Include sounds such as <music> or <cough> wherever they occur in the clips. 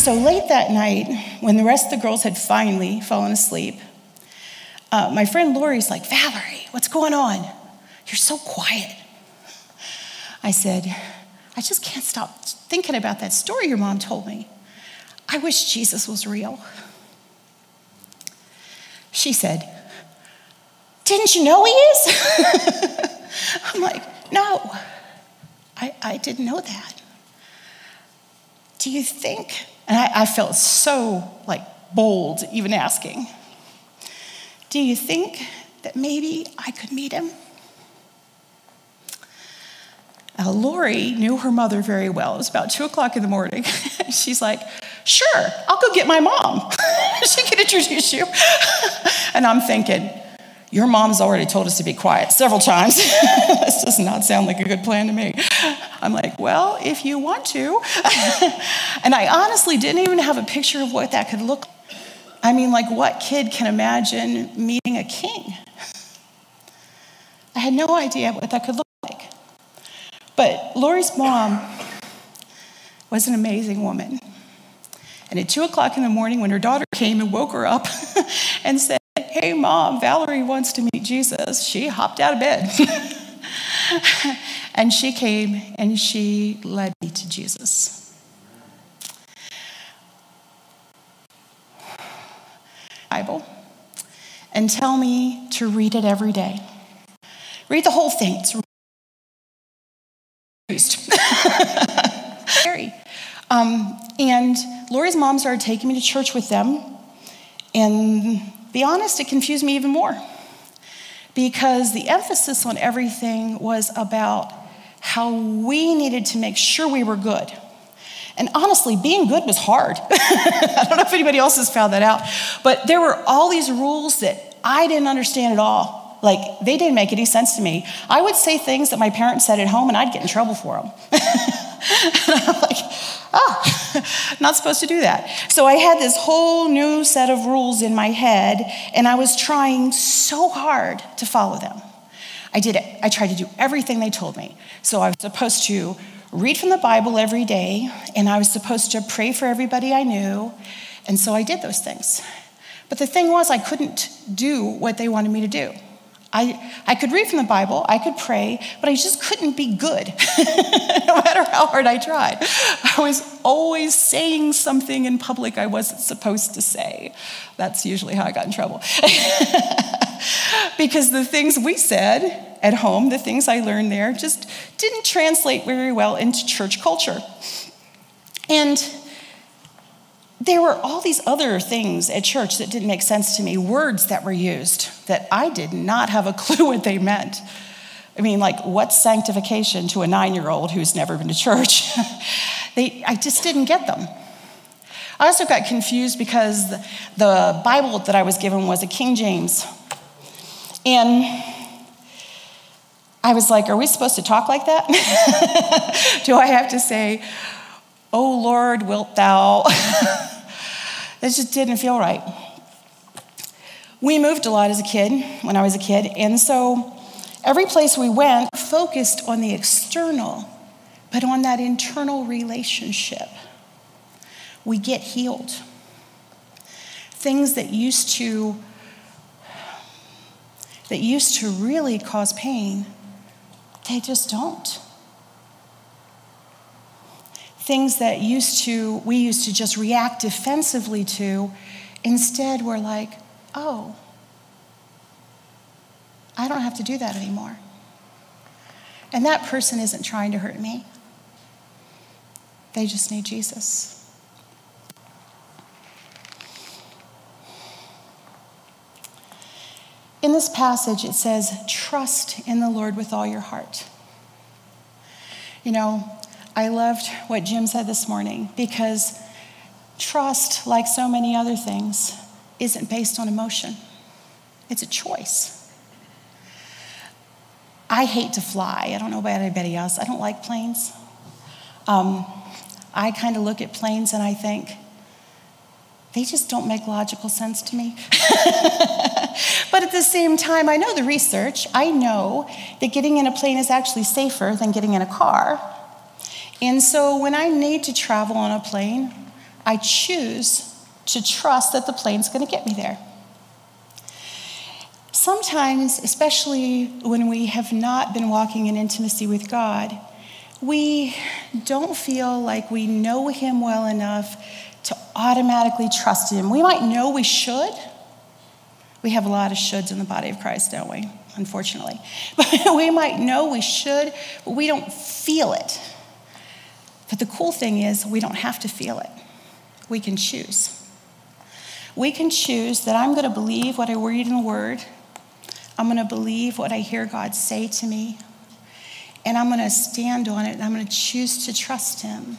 So late that night, when the rest of the girls had finally fallen asleep, uh, my friend Lori's like, Valerie, what's going on? You're so quiet. I said, I just can't stop thinking about that story your mom told me. I wish Jesus was real. She said, Didn't you know he is? <laughs> I'm like, No, I, I didn't know that. Do you think? And I, I felt so like bold even asking. Do you think that maybe I could meet him? Lori knew her mother very well. It was about two o'clock in the morning. <laughs> She's like, Sure, I'll go get my mom. <laughs> she can introduce you. <laughs> and I'm thinking, Your mom's already told us to be quiet several times. <laughs> this does not sound like a good plan to me. I'm like, Well, if you want to. <laughs> and I honestly didn't even have a picture of what that could look like. I mean, like, what kid can imagine meeting a king? I had no idea what that could look like. But Lori's mom was an amazing woman. And at two o'clock in the morning, when her daughter came and woke her up <laughs> and said, Hey, mom, Valerie wants to meet Jesus, she hopped out of bed. <laughs> and she came and she led me to Jesus. Bible and tell me to read it every day. Read the whole thing. It's <laughs> scary. Um, and Lori's mom started taking me to church with them. And be honest, it confused me even more because the emphasis on everything was about how we needed to make sure we were good. And honestly, being good was hard. <laughs> I don't know if anybody else has found that out, but there were all these rules that I didn't understand at all. Like, they didn't make any sense to me. I would say things that my parents said at home, and I'd get in trouble for them. <laughs> and I'm like, oh, <laughs> not supposed to do that. So I had this whole new set of rules in my head, and I was trying so hard to follow them. I did it. I tried to do everything they told me. So I was supposed to read from the Bible every day, and I was supposed to pray for everybody I knew. And so I did those things. But the thing was, I couldn't do what they wanted me to do. I, I could read from the Bible, I could pray, but I just couldn't be good, <laughs> no matter how hard I tried. I was always saying something in public I wasn't supposed to say. That's usually how I got in trouble. <laughs> because the things we said at home, the things I learned there, just didn't translate very well into church culture. And there were all these other things at church that didn't make sense to me, words that were used that I did not have a <laughs> clue what they meant. I mean, like, what's sanctification to a nine year old who's never been to church? <laughs> they, I just didn't get them. I also got confused because the, Bible that I was given was a King James. And I was like, are we supposed to talk like that? <laughs> Do I have to say, Oh Lord, wilt thou? It just didn't feel right. We moved a lot as a kid, when I was a kid, and so every place we went focused on the external, but on that internal relationship. We get healed. Things that used to that used to really cause pain, they just don't things that used to we used to just react defensively to instead we're like oh i don't have to do that anymore. And that person isn't trying to hurt me. They just need jesus. In this passage it says trust in the lord with all your heart. You know I loved what Jim said this morning because trust, like so many other things, isn't based on emotion, it's a choice. I hate to fly. I don't know about anybody else. I don't like planes. Um, I kind of look at planes and I think, they just don't make logical sense to me. <laughs> but at the same time, I know the research. I know that getting in a plane is actually safer than getting in a car. And so when I need to travel on a plane, I choose to trust that the plane's going to get me there. Sometimes, especially when we have not been walking in intimacy with God, we don't feel like we know Him well enough to automatically trust Him. We might know we should. We have a lot of shoulds in the body of Christ, don't we? Unfortunately. <laughs> But we might know we should, but we don't feel it. But the cool thing is, we don't have to feel it. We can choose. We can choose that I'm going to believe what I read in the Word, I'm going to believe what I hear God say to me, and I'm going to stand on it, and I'm going to choose to trust Him.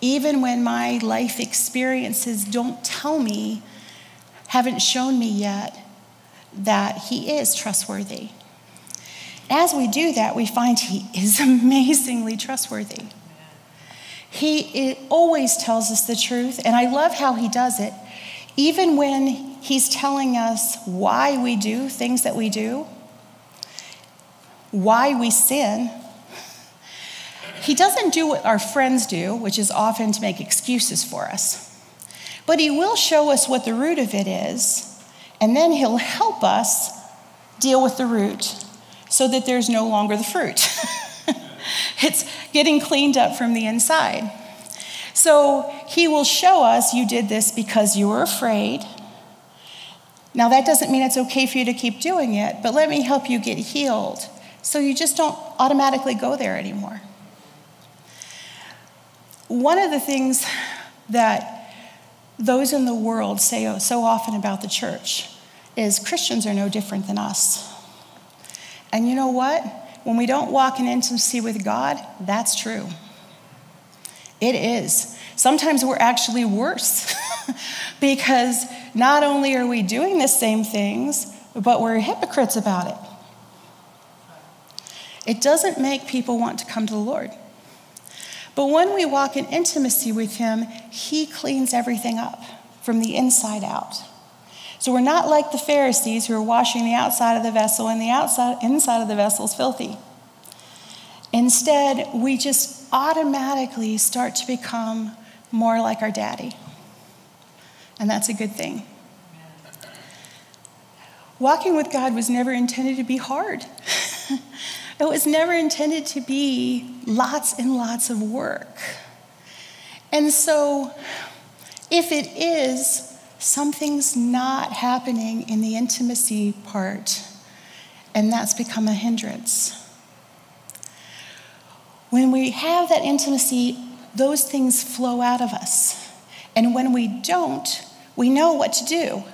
Even when my life experiences don't tell me, haven't shown me yet that He is trustworthy. As we do that, we find He is <laughs> amazingly trustworthy. He always tells us the truth, and I love how He does it. Even when He's telling us why we do things that we do, why we sin, He doesn't do what our friends do, which is often to make excuses for us. But He will show us what the root of it is, and then He'll help us deal with the root so that there's no longer the fruit. <laughs> it's getting cleaned up from the inside. So he will show us you did this because you were afraid. Now, that doesn't mean it's okay for you to keep doing it, but let me help you get healed so you just don't automatically go there anymore. One of the things that those in the world say so often about the church is Christians are no different than us. And you know what? When we don't walk in intimacy with God, that's true. It is. Sometimes we're actually worse <laughs> because not only are we doing the same things, but we're hypocrites about it. It doesn't make people want to come to the Lord. But when we walk in intimacy with Him, He cleans everything up from the inside out. So we're not like the Pharisees who are washing the outside of the vessel and the outside, inside of the vessel is filthy. Instead, we just automatically start to become more like our daddy. And that's a good thing. Walking with God was never intended to be hard. <laughs> it was never intended to be lots and lots of work. And so, if it is, something's not happening in the intimacy part, and that's become a hindrance. When we have that intimacy, those things flow out of us. And when we don't, we know what to do.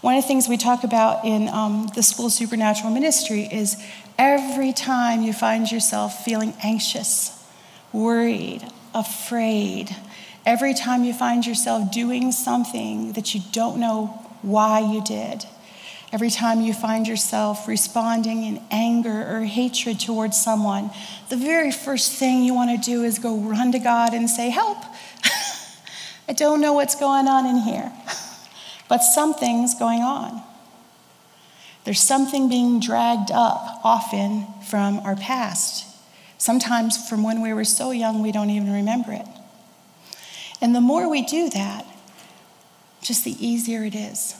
One of the things we talk about in um, the School of Supernatural Ministry is every time you find yourself feeling anxious, worried, afraid, every time you find yourself doing something that you don't know why you did, Every time you find yourself responding in anger or hatred towards someone, the very first thing you want to do is go run to God and say, Help! <laughs> I don't know what's going on in here, <laughs> but something's going on. There's something being dragged up often from our past, sometimes from when we were so young we don't even remember it. And the more we do that, just the easier it is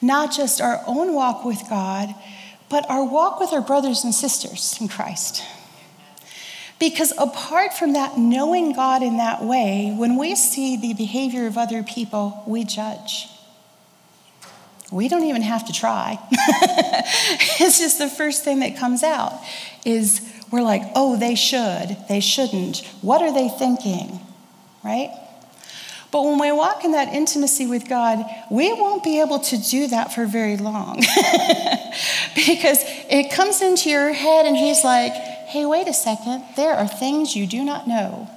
not just our own walk with God, but our walk with our brothers and sisters in Christ. Because apart from that, knowing God in that way, when we see the behavior of other people, we judge. We don't even have to try. <laughs> it's just the first thing that comes out is we're like, oh, they should, they shouldn't. What are they thinking? Right? But when we walk in that intimacy with God, we won't be able to do that for very long. <laughs> because it comes into your head and He's like, hey, wait a second, there are things you do not know.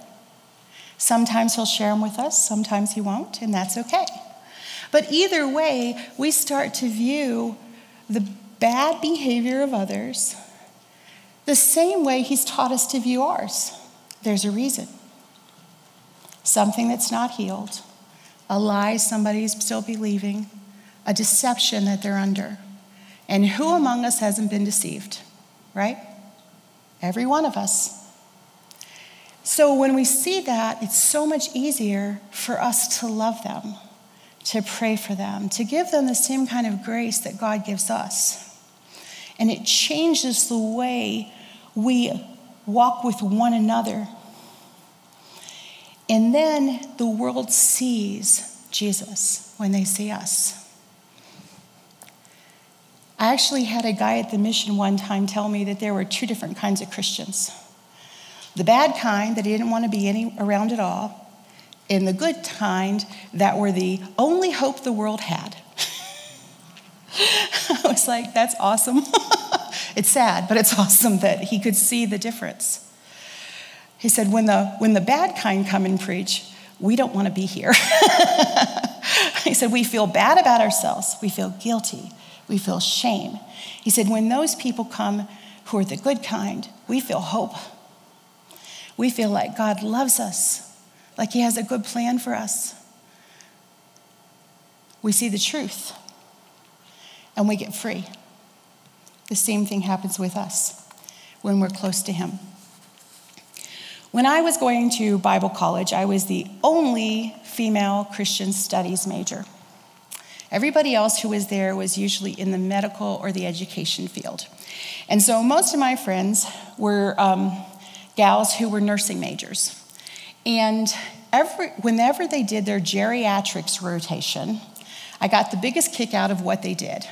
Sometimes He'll share them with us, sometimes He won't, and that's okay. But either way, we start to view the bad behavior of others the same way He's taught us to view ours. There's a reason something that's not healed, a lie somebody's still believing, a deception that they're under. And who among us hasn't been deceived, right? Every one of us. So when we see that, it's so much easier for us to love them, to pray for them, to give them the same kind of grace that God gives us. And it changes the way we walk with one another. And then the world sees Jesus when they see us. I actually had a guy at the mission one time tell me that there were two different kinds of Christians the bad kind that he didn't want to be any, around at all, and the good kind that were the only hope the world had. <laughs> I was like, that's awesome. <laughs> it's sad, but it's <laughs> awesome that he could see the difference. He said, when the, when the bad kind come and preach, we don't want to be here. <laughs> he said, we feel bad about ourselves. We feel guilty. We feel shame. He said, when those people come who are the good kind, we feel hope. We feel like God loves us, like He has a good plan for us. We see the truth and we get free. The same thing happens with us when we're close to Him. When I was going to Bible college, I was the only female Christian studies major. Everybody else who was there was usually in the medical or the education field. And so most of my friends were um, gals who were nursing majors. And every, whenever they did their geriatrics rotation, I got the biggest kick out of what they did.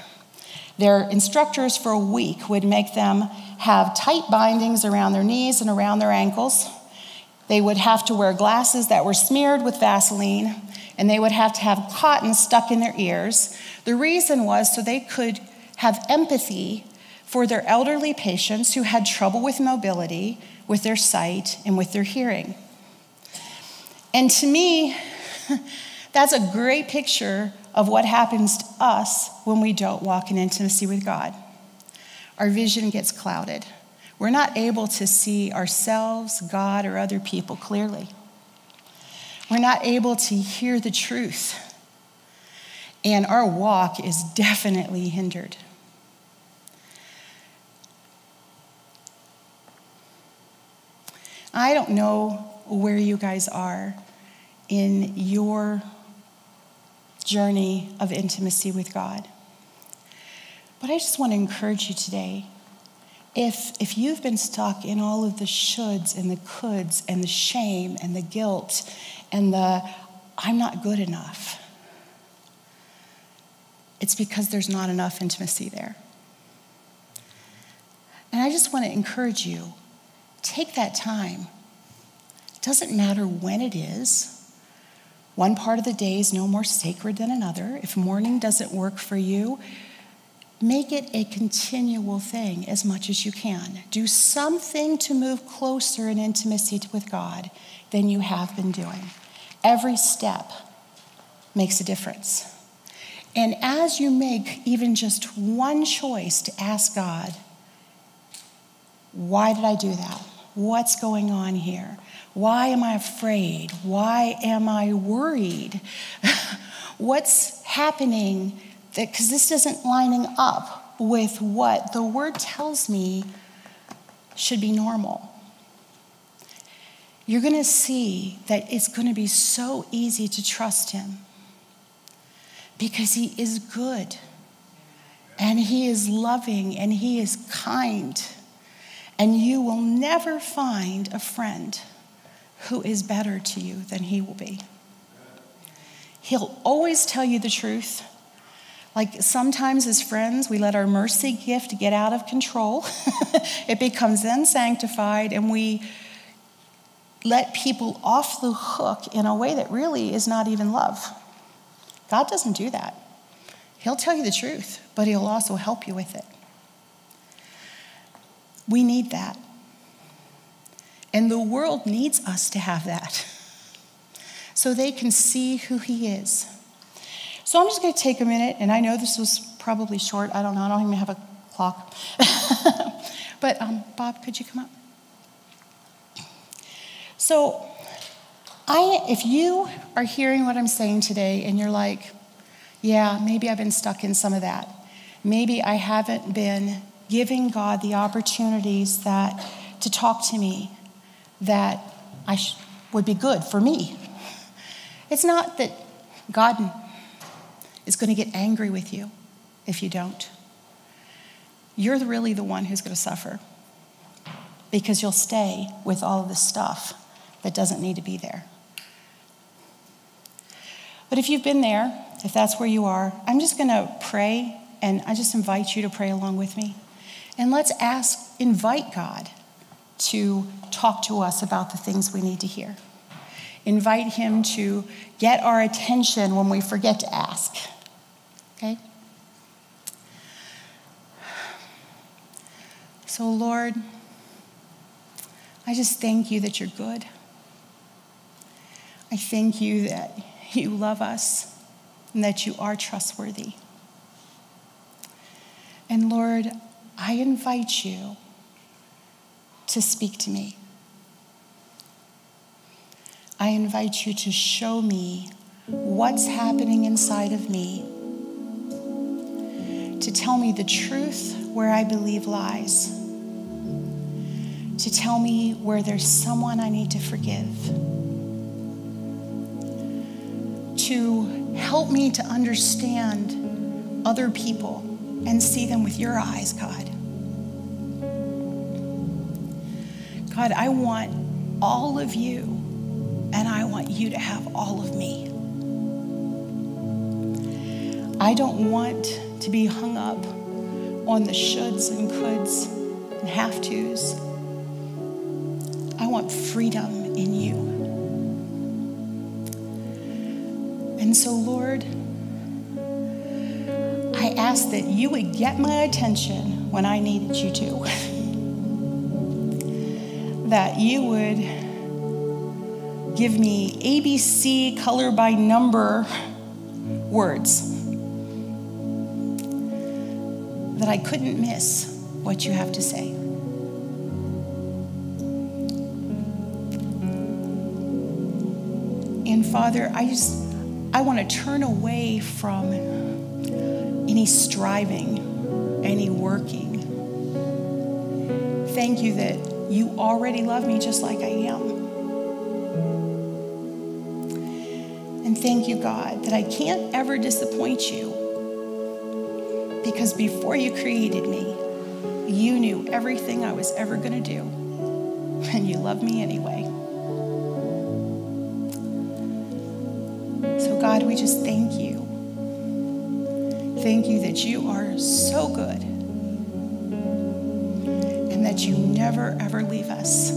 Their instructors for a week would make them have tight bindings around their knees and around their ankles. They would have to wear glasses that were smeared with Vaseline, and they would have to have cotton stuck in their ears. The reason was so they could have empathy for their elderly patients who had trouble with mobility with their sight and with their hearing. And to me, <laughs> that's a great picture of what happens to us when we don't walk in intimacy with God. Our vision gets clouded. We're not able to see ourselves, God, or other people clearly. We're not able to hear the truth. And our walk is definitely hindered. I don't know where you guys are in your journey of intimacy with God. But I just want to encourage you today. If, if you've been stuck in all of the shoulds and the coulds and the shame and the guilt and the I'm not good enough, it's because there's not enough intimacy there. And I just want to encourage you Take that time. It doesn't matter when it is. One part of the day is no more sacred than another. If morning doesn't work for you, make it a continual thing as much as you can. Do something to move closer in intimacy with God than you have been doing. Every step makes a difference. And as you make even just one choice to ask God, why did I do that? What's going on here? Why am I afraid? Why am I worried? <laughs> What's happening? Because this isn't lining up with what the word tells me should be normal. You're going to see that it's going to be so easy to trust him because he is good and he is loving and he is kind and you will never find a friend who is better to you than he will be. He'll always tell you the truth. Like sometimes, as friends, we let our mercy gift get out of control. <laughs> it becomes then sanctified, and we let people off the hook in a way that really is not even love. God doesn't do that. He'll tell you the truth, but He'll also help you with it. We need that. And the world needs us to have that <laughs> so they can see who He is. So I'm just going to take a minute, and I know this was probably short. I don't know. I don't even have a clock. <laughs> but um, Bob, could you come up? So, I, if you are hearing what I'm saying today and you're like, yeah, maybe I've been stuck in some of that. Maybe I haven't been giving God the opportunities that to talk to me that I sh- would be good for me. It's not that God is going to get angry with you if you don't. You're really the one who's going to suffer because you'll stay with all of the stuff that doesn't need to be there. But if you've been there, if that's where you are, I'm just going to pray and I just invite you to pray along with me. And let's ask, invite God to talk to us about the things we need to hear. Invite Him to get our attention when we forget to ask. Okay? So, Lord, I just thank you that you're good. I thank you that you love us and that you are trustworthy. And Lord, I invite you to speak to me. I invite you to show me what's happening inside of me, to tell me the truth where I believe lies, to tell me where there's someone I need to forgive, to help me to understand other people and see them with your eyes, God. God, I want all of you, and I want you to have all of me. I don't want to be hung up on the shoulds and coulds and have tos. I want freedom in you. And so, Lord, I ask that you would get my attention when I needed you to. <laughs> that you would give me ABC color by number words. That I couldn't miss what you have to say. And Father, I just, I want to turn away from any striving, any working. Thank you that you already love me just like I am. And thank you, God, that I can't ever disappoint you because before you created me, you knew everything I was ever going to do, and you love me anyway. So, God, we just thank you. Thank you that you are so good and that you never, ever leave us.